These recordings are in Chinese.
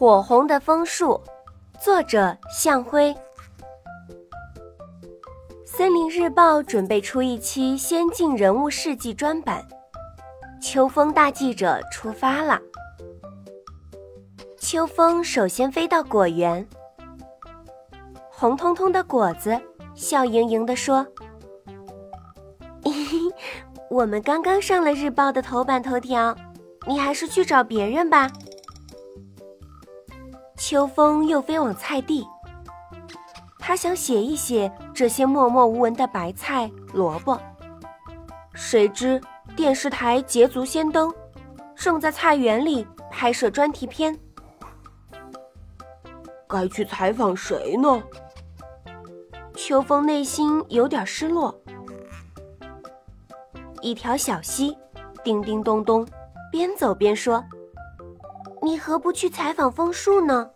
火红的枫树，作者向辉。森林日报准备出一期先进人物事迹专版，秋风大记者出发了。秋风首先飞到果园，红彤彤的果子，笑盈盈地说：“ 我们刚刚上了日报的头版头条，你还是去找别人吧。”秋风又飞往菜地，他想写一写这些默默无闻的白菜、萝卜。谁知电视台捷足先登，正在菜园里拍摄专题片。该去采访谁呢？秋风内心有点失落。一条小溪，叮叮咚咚，边走边说：“你何不去采访枫树呢？”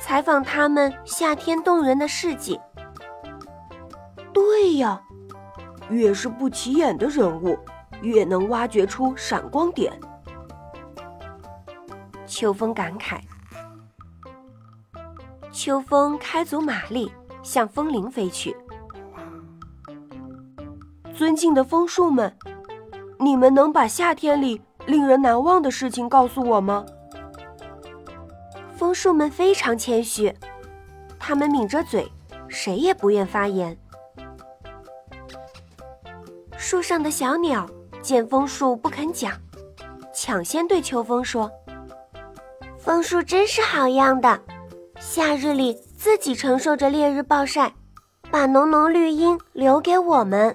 采访他们夏天动人的事迹。对呀，越是不起眼的人物，越能挖掘出闪光点。秋风感慨。秋风开足马力向枫林飞去。尊敬的枫树们，你们能把夏天里令人难忘的事情告诉我吗？枫树们非常谦虚，他们抿着嘴，谁也不愿发言。树上的小鸟见枫树不肯讲，抢先对秋风说：“枫树真是好样的，夏日里自己承受着烈日暴晒，把浓浓绿荫留给我们。”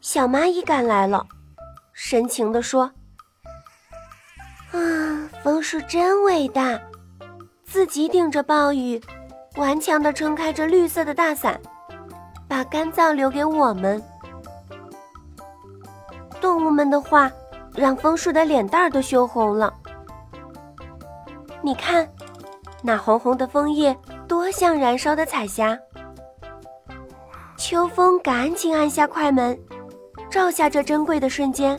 小蚂蚁赶来了，深情地说。啊，枫树真伟大，自己顶着暴雨，顽强地撑开着绿色的大伞，把干燥留给我们。动物们的话，让枫树的脸蛋儿都羞红了。你看，那红红的枫叶，多像燃烧的彩霞。秋风赶紧按下快门，照下这珍贵的瞬间。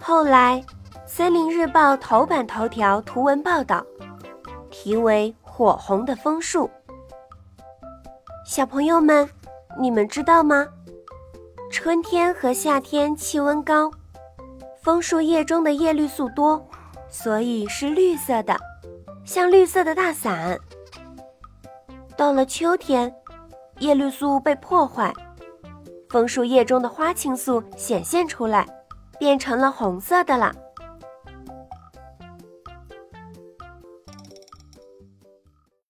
后来，《森林日报》头版头条图文报道，题为“火红的枫树”。小朋友们，你们知道吗？春天和夏天气温高，枫树叶中的叶绿素多，所以是绿色的，像绿色的大伞。到了秋天，叶绿素被破坏，枫树叶中的花青素显现出来。变成了红色的了。